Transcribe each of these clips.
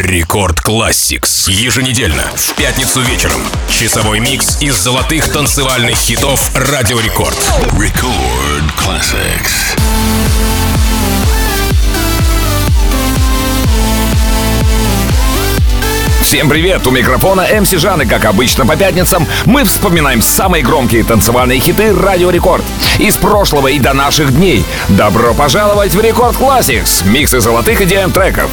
Record Classix. Еженедельно, в пятницу вечером. Часовой микс из золотых танцевальных хитов Радио Рекорд. Record Classix. Всем привет! У микрофона MC Жан, и как обычно по пятницам мы вспоминаем самые громкие танцевальные хиты Радио Рекорд из прошлого и до наших дней. Добро пожаловать в Record Classix, миксы золотых EDM треков.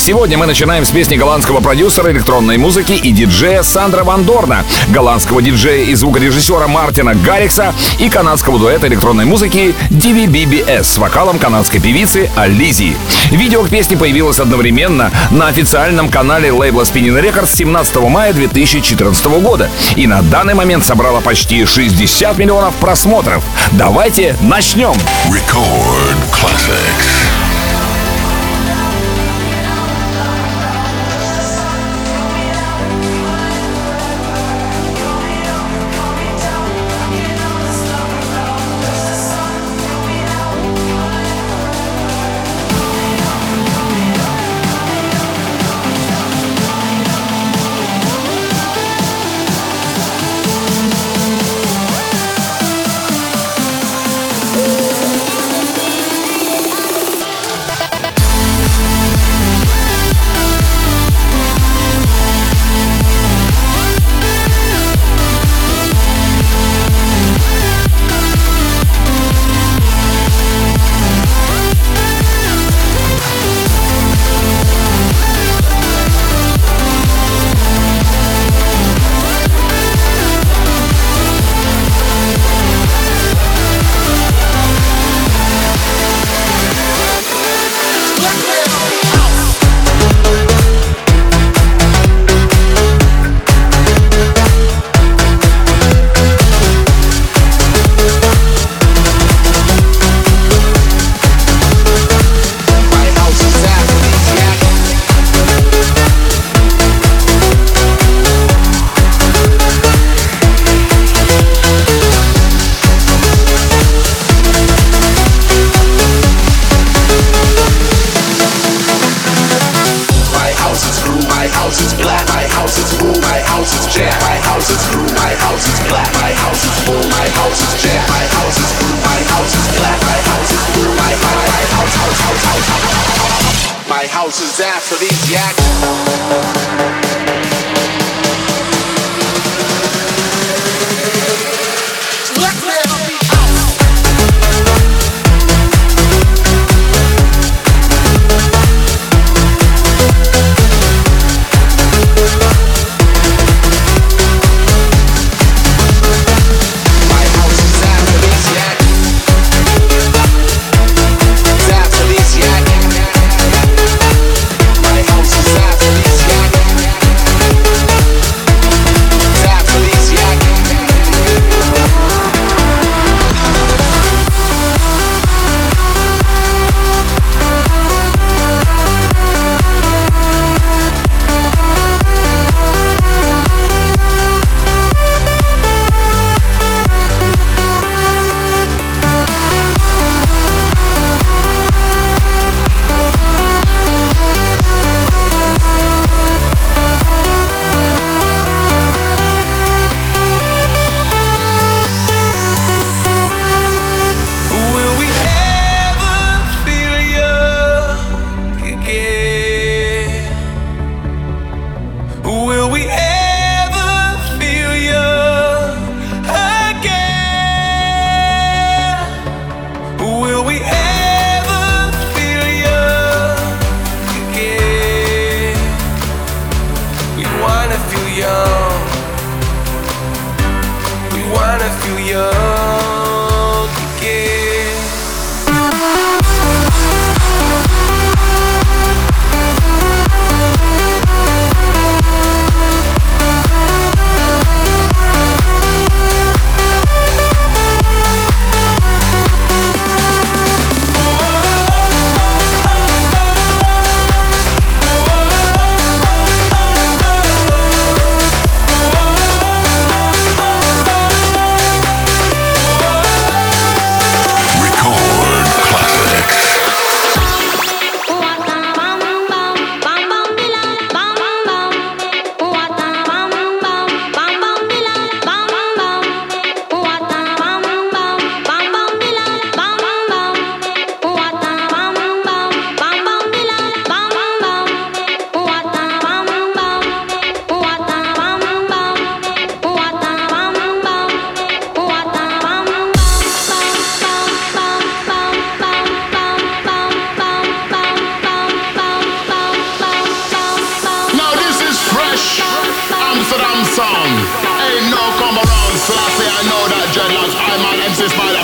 Сегодня мы начинаем с песни голландского продюсера электронной музыки и диджея Сандра Ван Дорна, голландского диджея и звукорежиссера Мартина Гаррикса и канадского дуэта электронной музыки DVBBS с вокалом канадской певицы Ализи. Видео к песне появилось одновременно на официальном канале лейбла Spinning Records 17 мая 2014 года и на данный момент собрала почти 60 миллионов просмотров. Давайте начнем! Record Classics.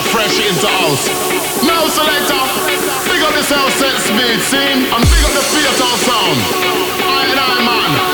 That shit into house. Now selector, big up the sound set speed, see? And big up the theater sound. I and I man,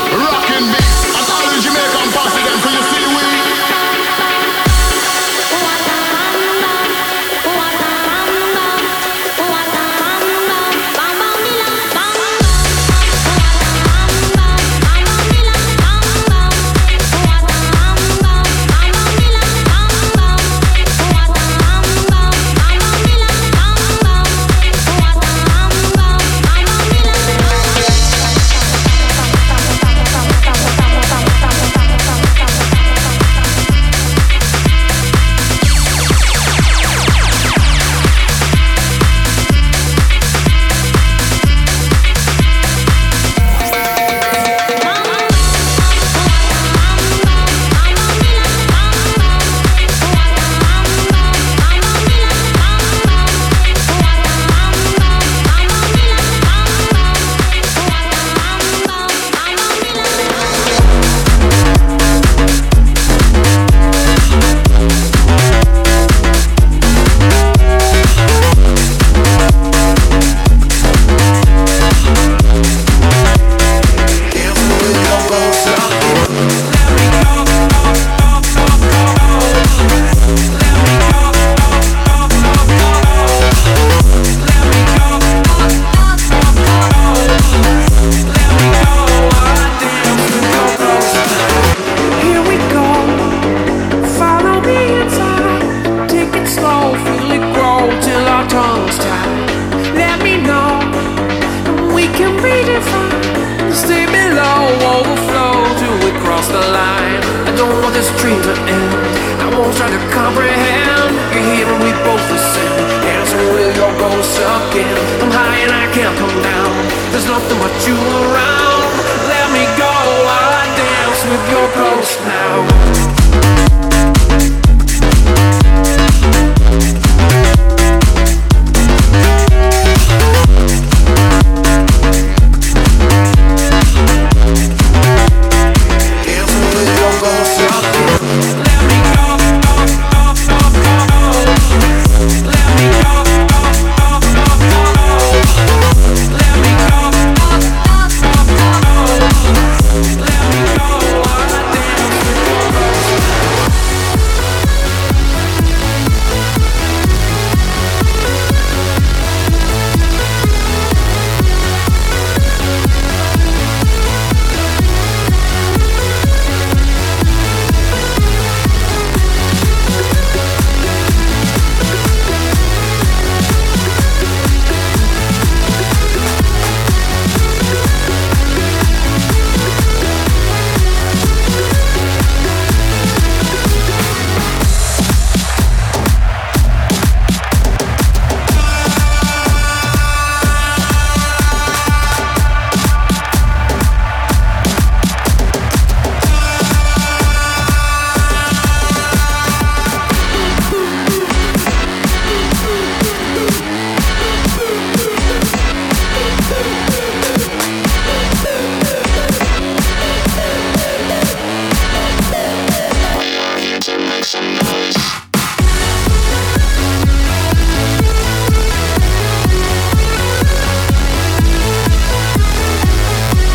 this dream to end. I won't try to comprehend. You're here and we both ascend. Dancing with your ghost again. I'm high and I can't come down. There's nothing but you around. Let me go while I dance with your ghost now.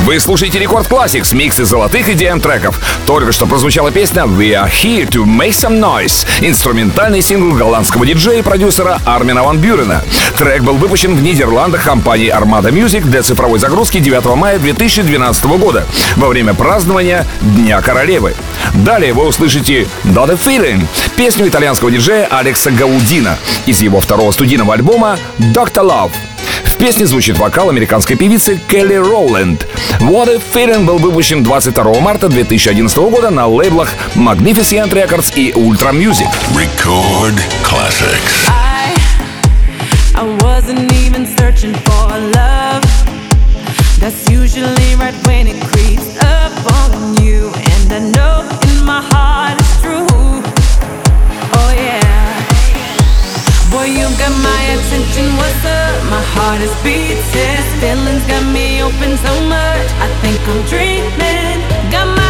Вы слушаете Рекорд Classics, миксы золотых идеям треков. Только что прозвучала песня We Are Here to Make Some Noise, инструментальный сингл голландского диджея и продюсера Армина Ван Бюрена. Трек был выпущен в Нидерландах компанией Armada Music для цифровой загрузки 9 мая 2012 года во время празднования Дня Королевы. Далее вы услышите Not a Feeling, песню итальянского диджея Алекса Гаудина из его второго студийного альбома Doctor Love. В песне звучит вокал американской певицы Келли Роланд. What a Feeling был выпущен 22 марта 2011 года на лейблах Magnificent Records и Ultra Music. Record classics. I, I wasn't even searching for love. That's usually right when it creeps up on you. What's up? My heart is beating. Feelings got me open so much. I think I'm dreaming. Got my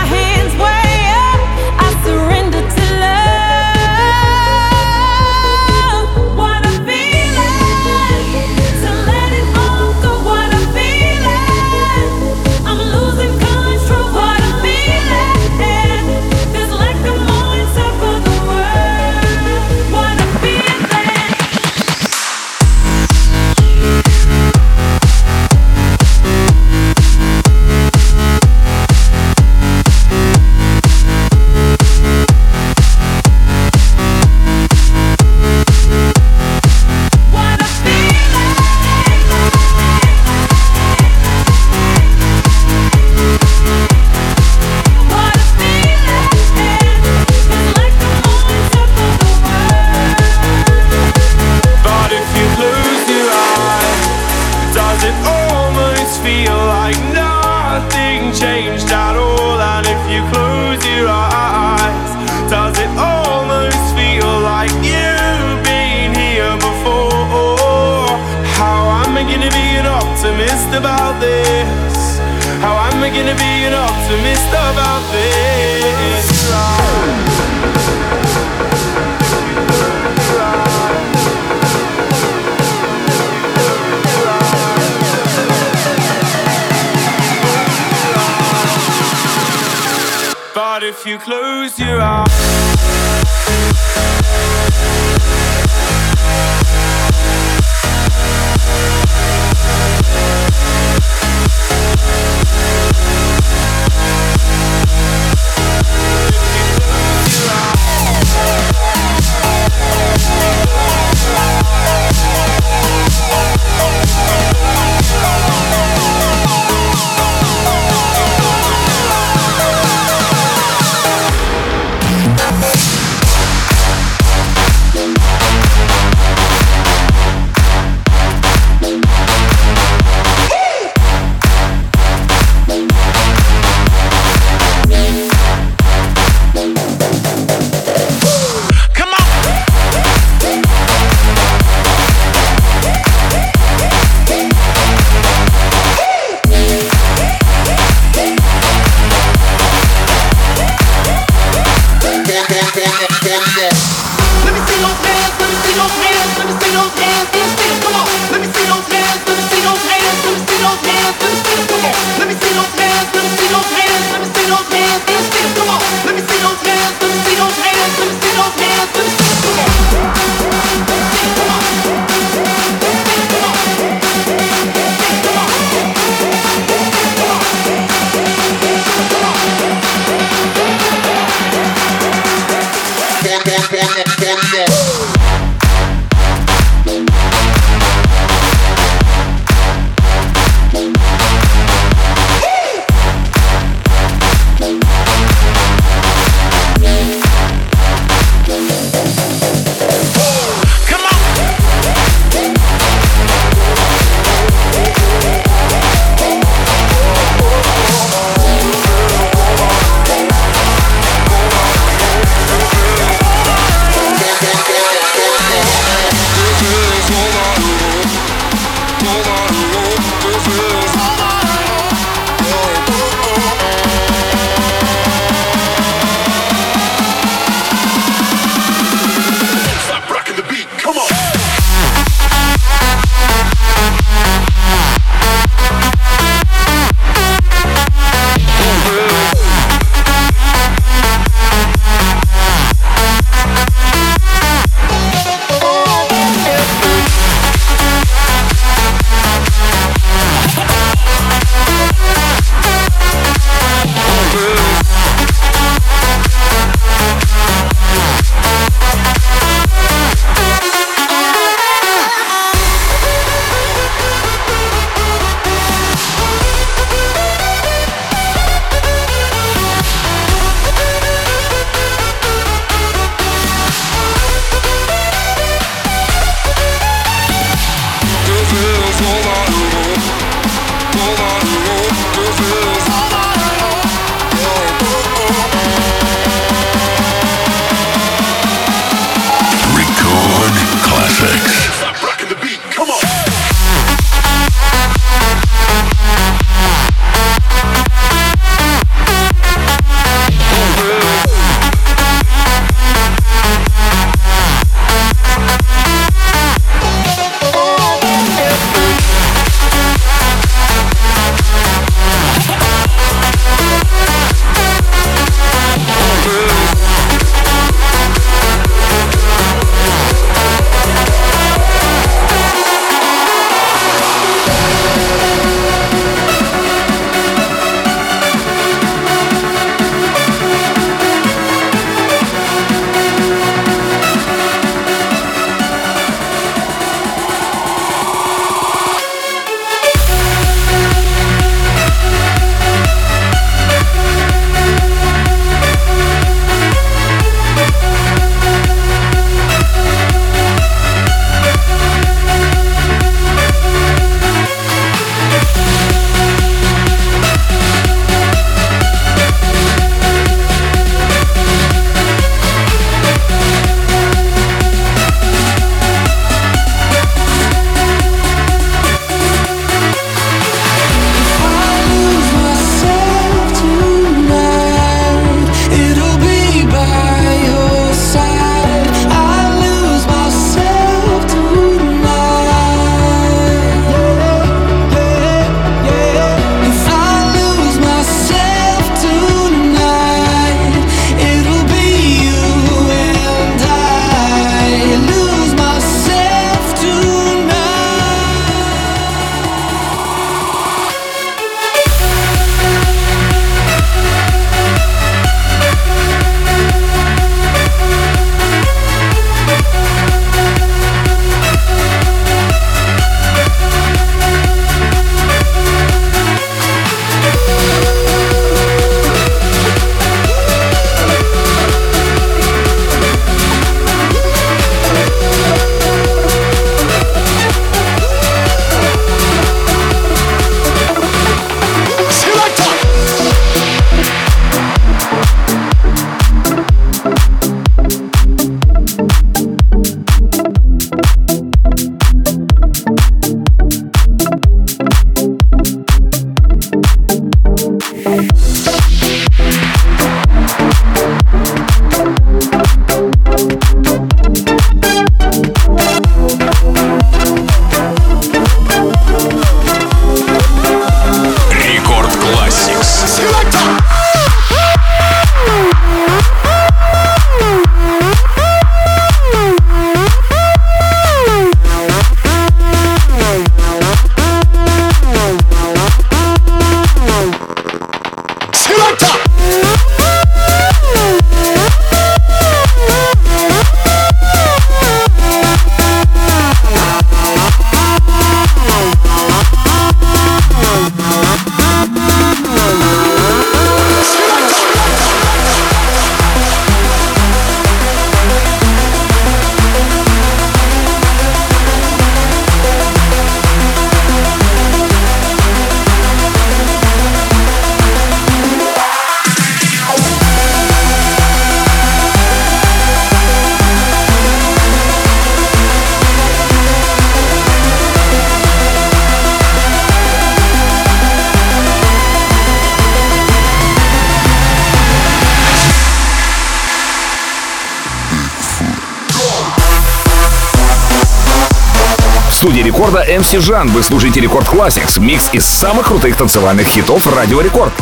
рекорда MC Жан. Вы слушаете Рекорд Classics, микс из самых крутых танцевальных хитов Радио Рекорд.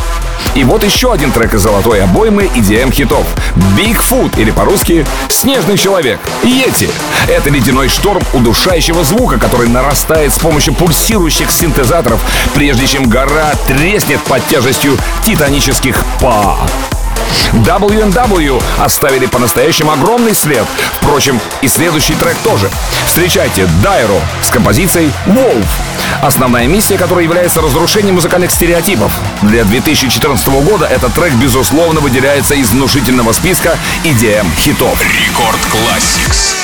И вот еще один трек из золотой обоймы EDM хитов. Bigfoot, или по-русски «Снежный человек». Йети. Это ледяной шторм удушающего звука, который нарастает с помощью пульсирующих синтезаторов, прежде чем гора треснет под тяжестью титанических па. WNW оставили по-настоящему огромный след. Впрочем, и следующий трек тоже. Встречайте Дайро с композицией Wolf. Основная миссия которой является разрушением музыкальных стереотипов. Для 2014 года этот трек, безусловно, выделяется из внушительного списка EDM хитов. Рекорд Classics.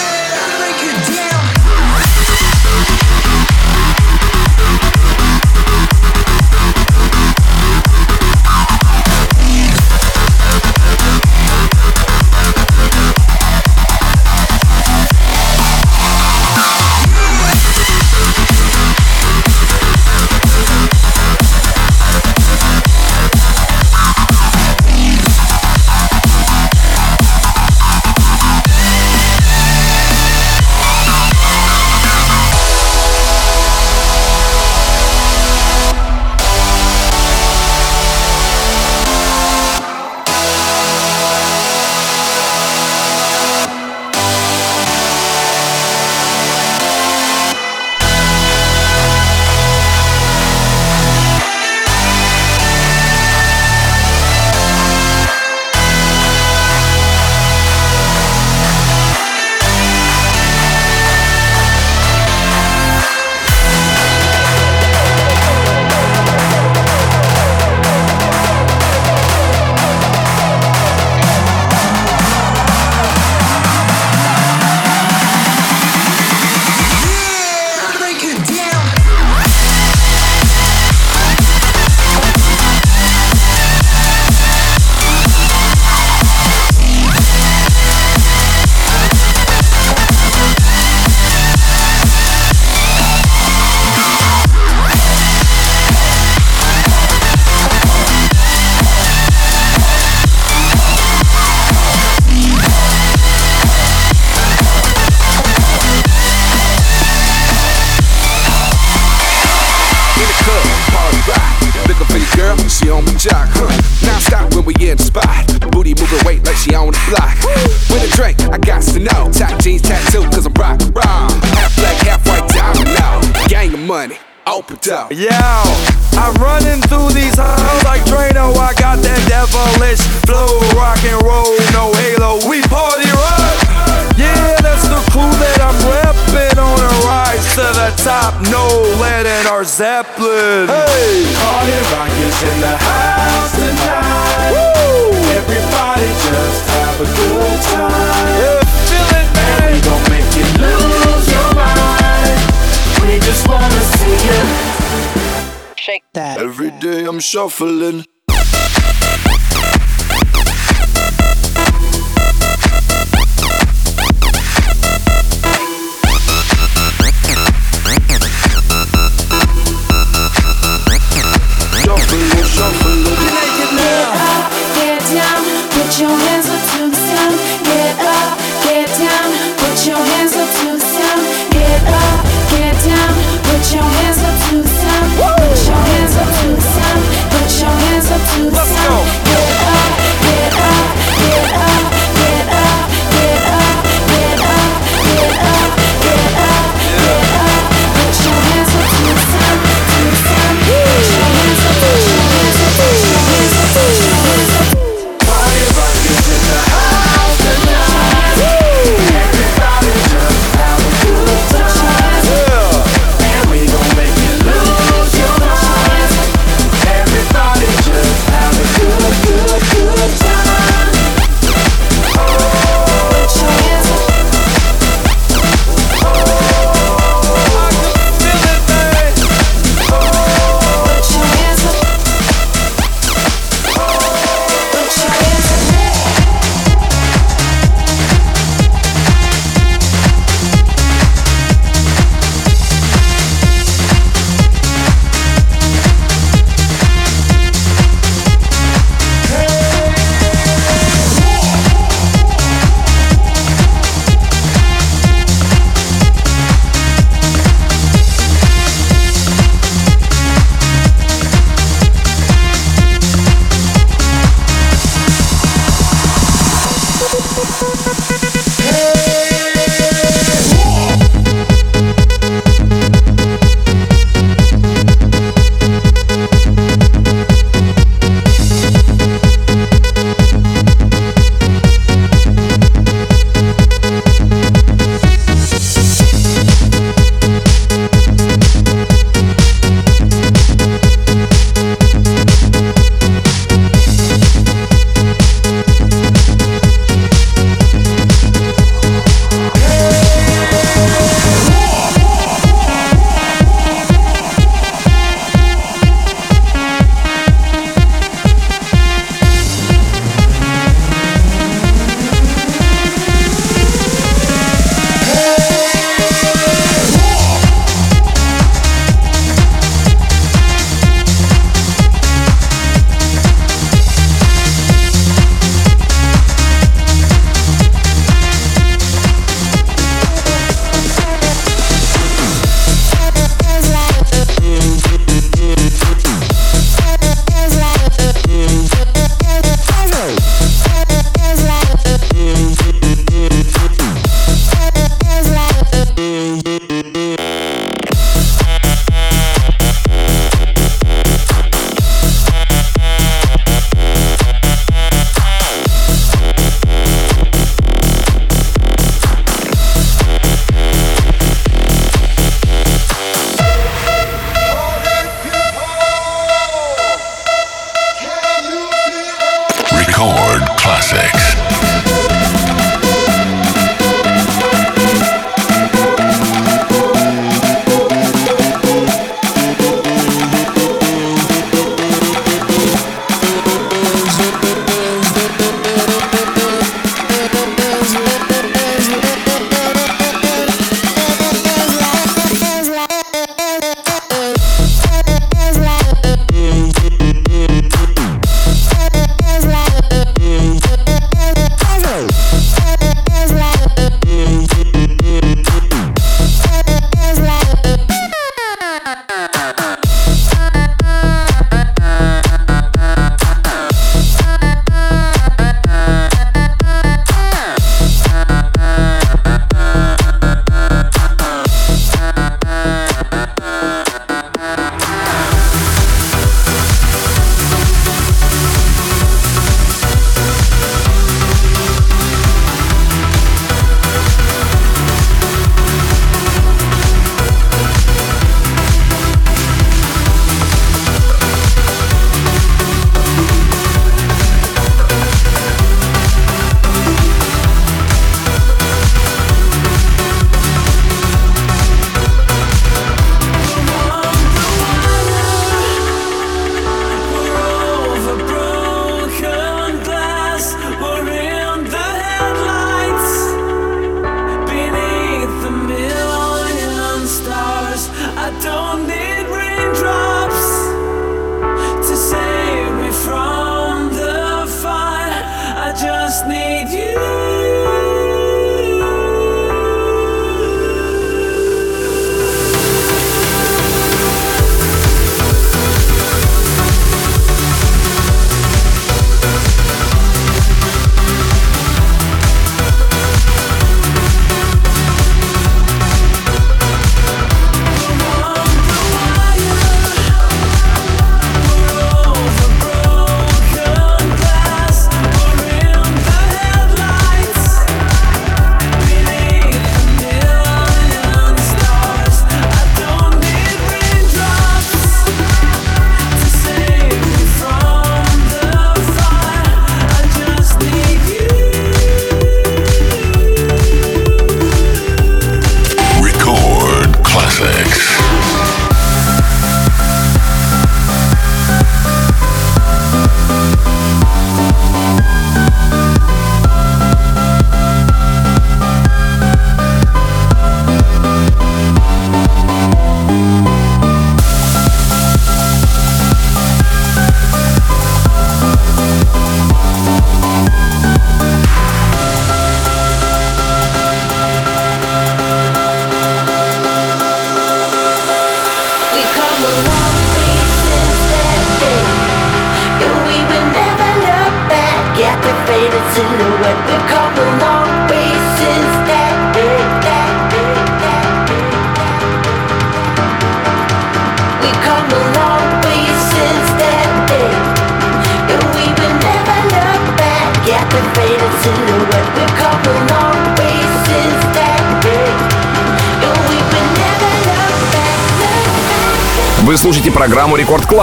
Shuffling.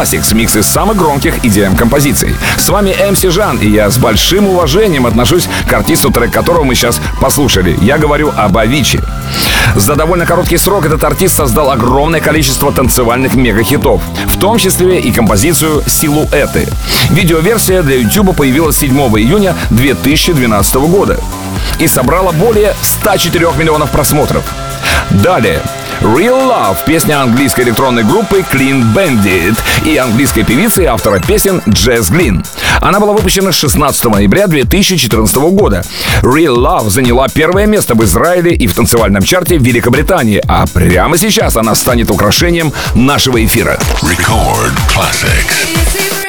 Classics, микс из самых громких EDM композиций. С вами МС Жан, и я с большим уважением отношусь к артисту, трек которого мы сейчас послушали. Я говорю об Авичи. За довольно короткий срок этот артист создал огромное количество танцевальных мегахитов, в том числе и композицию «Силуэты». Видеоверсия для YouTube появилась 7 июня 2012 года и собрала более 104 миллионов просмотров. Далее Real Love, песня английской электронной группы Clean Bandit и английской певицы и автора песен Джесс Глин. Она была выпущена 16 ноября 2014 года. Real Love заняла первое место в Израиле и в танцевальном чарте в Великобритании, а прямо сейчас она станет украшением нашего эфира. Record classics.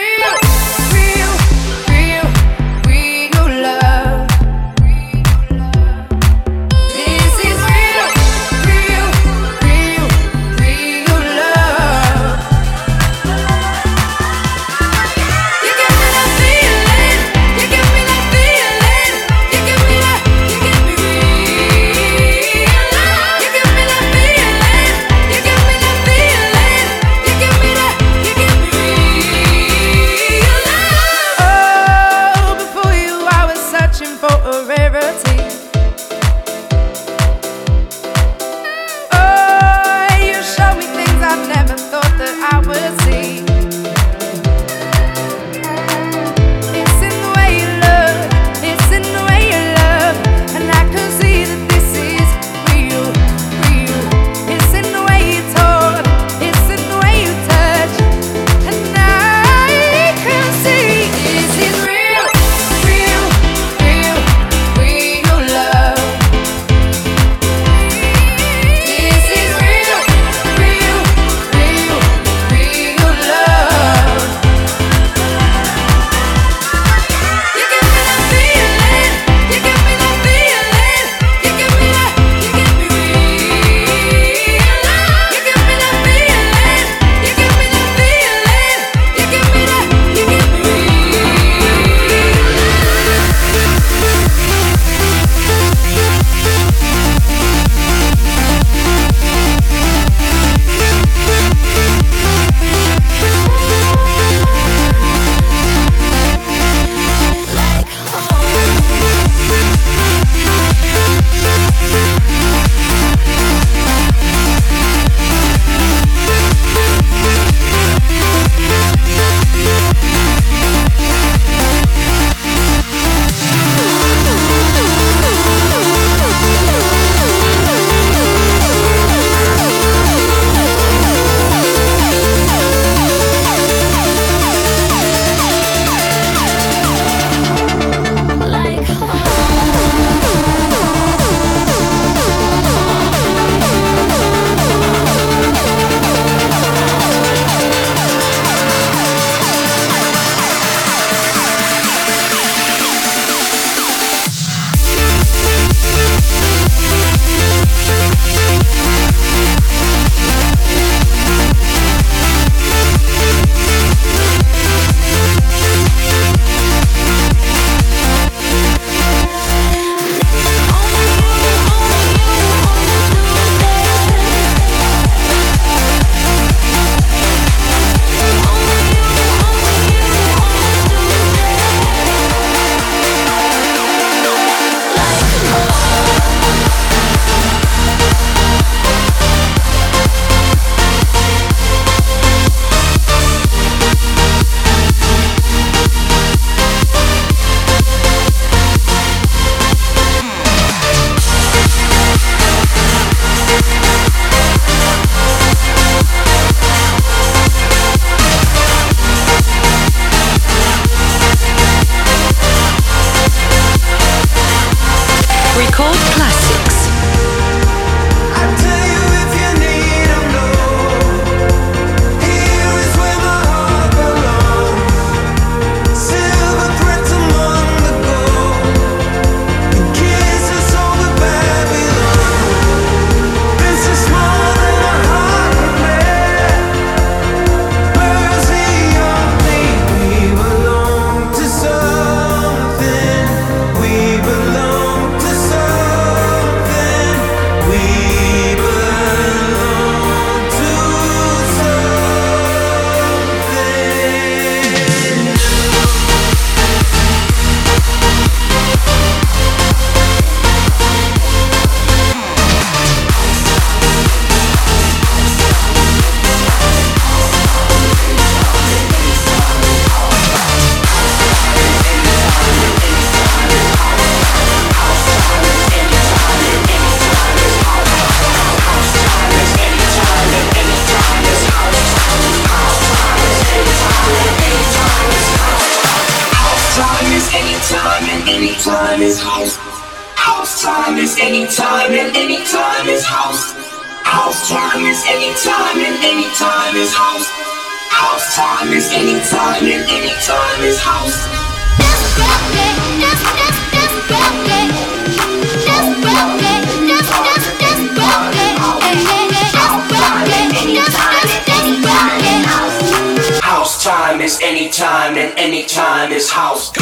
time is any time and any time is house. House time is any time and any time is house.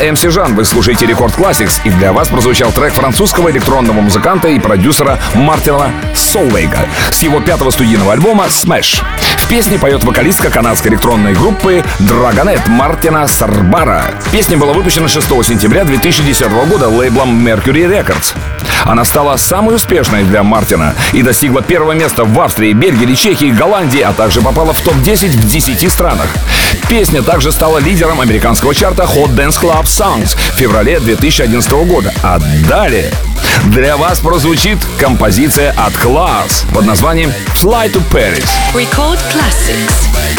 MC Жан, вы слушаете Рекорд Classics, и для вас прозвучал трек французского электронного музыканта и продюсера Мартина Солвейга с его пятого студийного альбома Smash. В песне поет вокалистка канадской электронной группы Dragonet Мартина Сарбара. Песня была выпущена 6 сентября 2010 года лейблом Mercury Records. Она стала самой успешной для Мартина и достигла первого места в Австрии, Бельгии, Чехии, Голландии, а также попала в топ-10 в 10 странах. Песня также стала лидером американского чарта Hot Dance Club Songs в феврале 2011 года. А далее для вас прозвучит композиция от Class под названием Fly to Paris. Record Classics.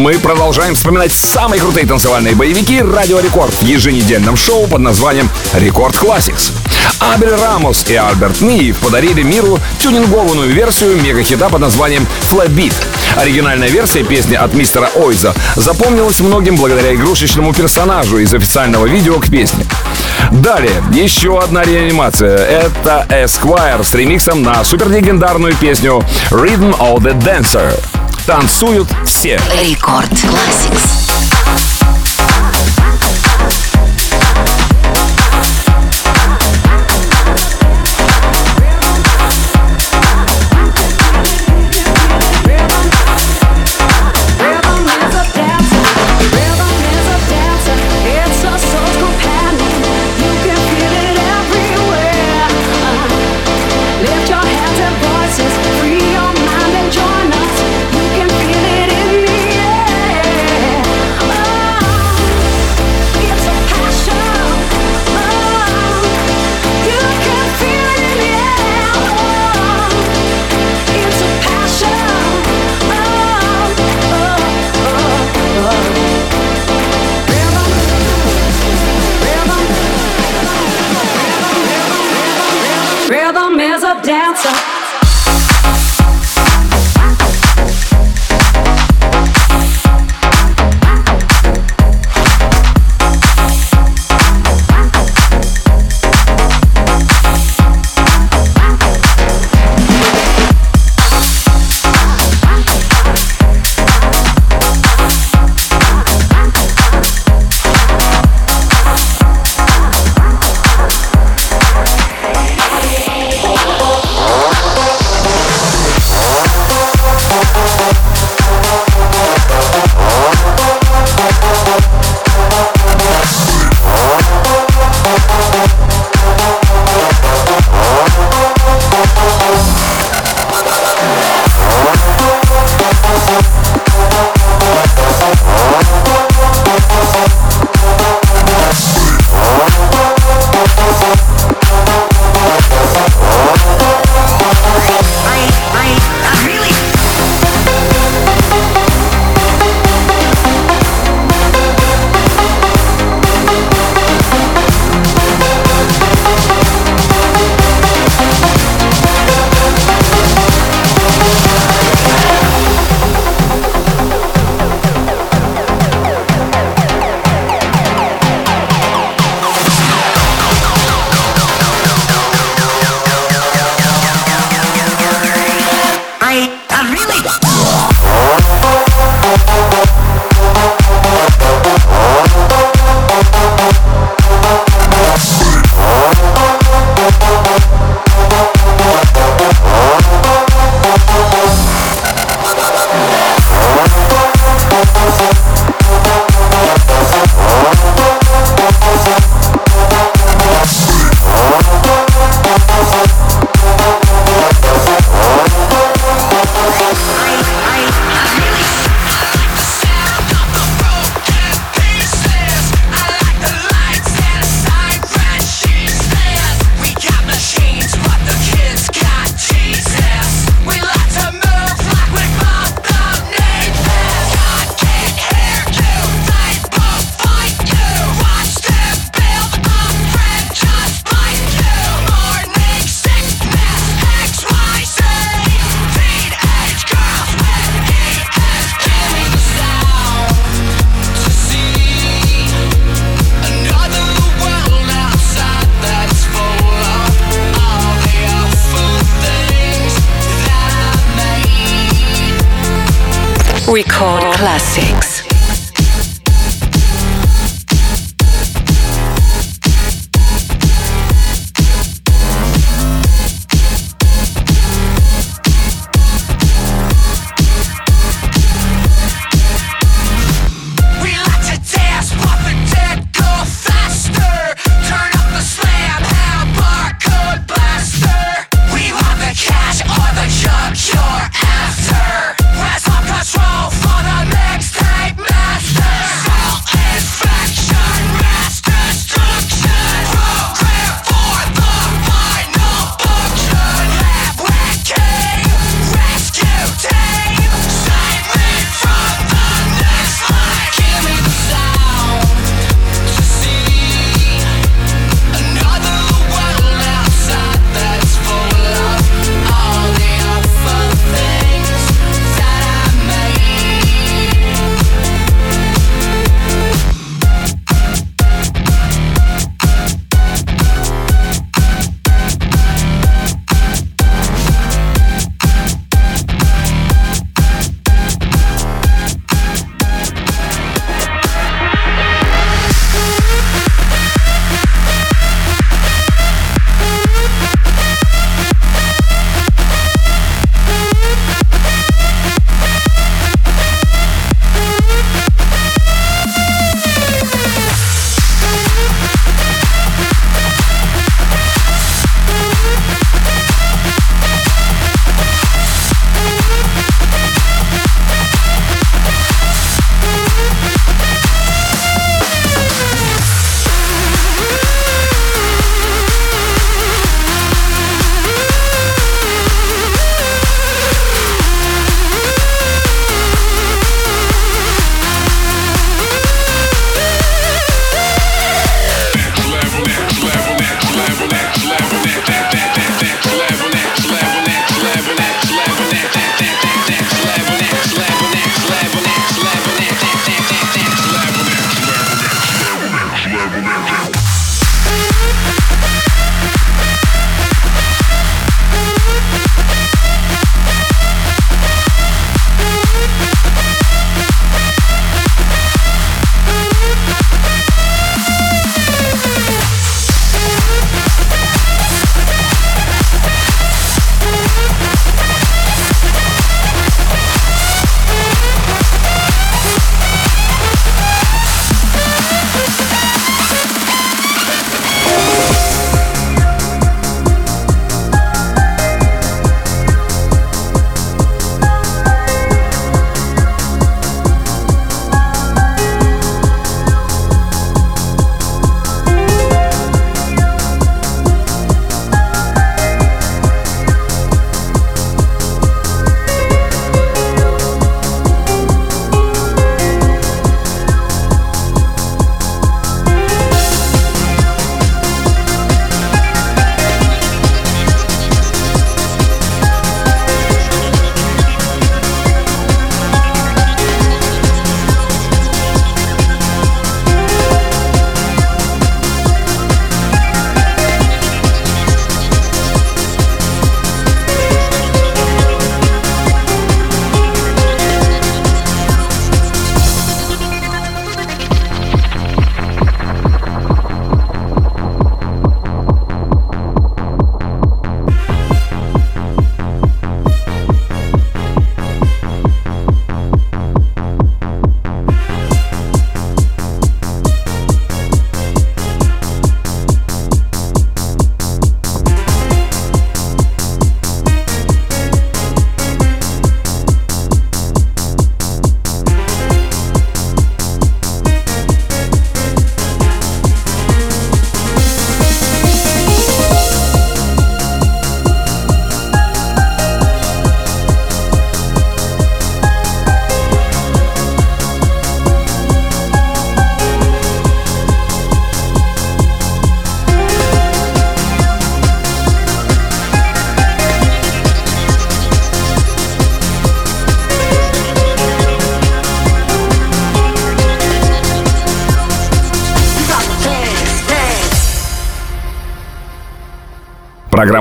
Мы продолжаем вспоминать самые крутые танцевальные боевики «Радио Рекорд» в еженедельном шоу под названием «Record Classix». Abel Ramos и Albert Neve подарили миру тюнингованную версию мегахита под названием «Flat Beat». Оригинальная версия песни от мистера Oizo запомнилась многим благодаря игрушечному персонажу из официального видео к песне. Далее, еще одна реанимация. Это Esquire с ремиксом на суперлегендарную песню Rhythm of the Dancer. Танцуют все. Рекорд Classics.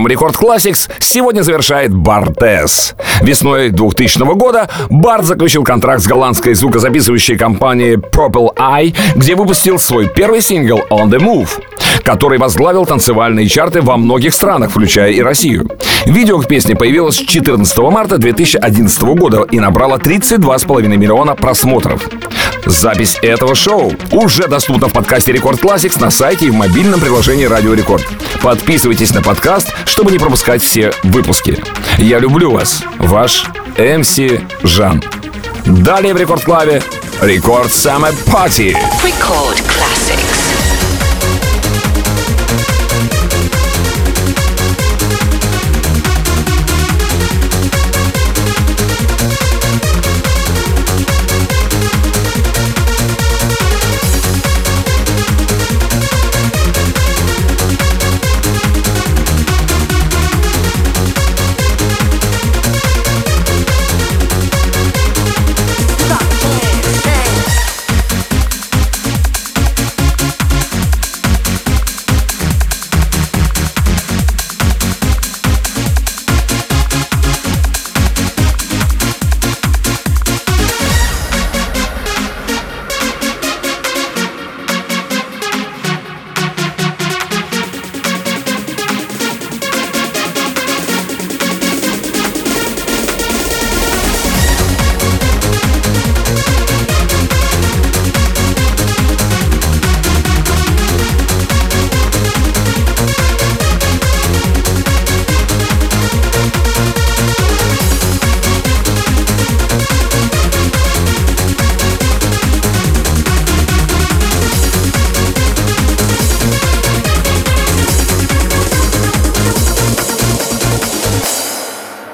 Record Classix сегодня завершает Barthezz. Весной 2000 года Барт заключил контракт с голландской звукозаписывающей компанией Purple Eye, где выпустил свой первый сингл On The Move который возглавил танцевальные чарты во многих странах, включая и Россию. Видео к песне появилось 14 марта 2011 года и набрало 32,5 миллиона просмотров. Запись этого шоу уже доступна в подкасте Record Classix на сайте и в мобильном приложении Радио Рекорд. Подписывайтесь на подкаст, чтобы не пропускать все выпуски. Я люблю вас, ваш МС Жан. Далее в Рекорд Клаве Рекорд Summer Party. Record Classics.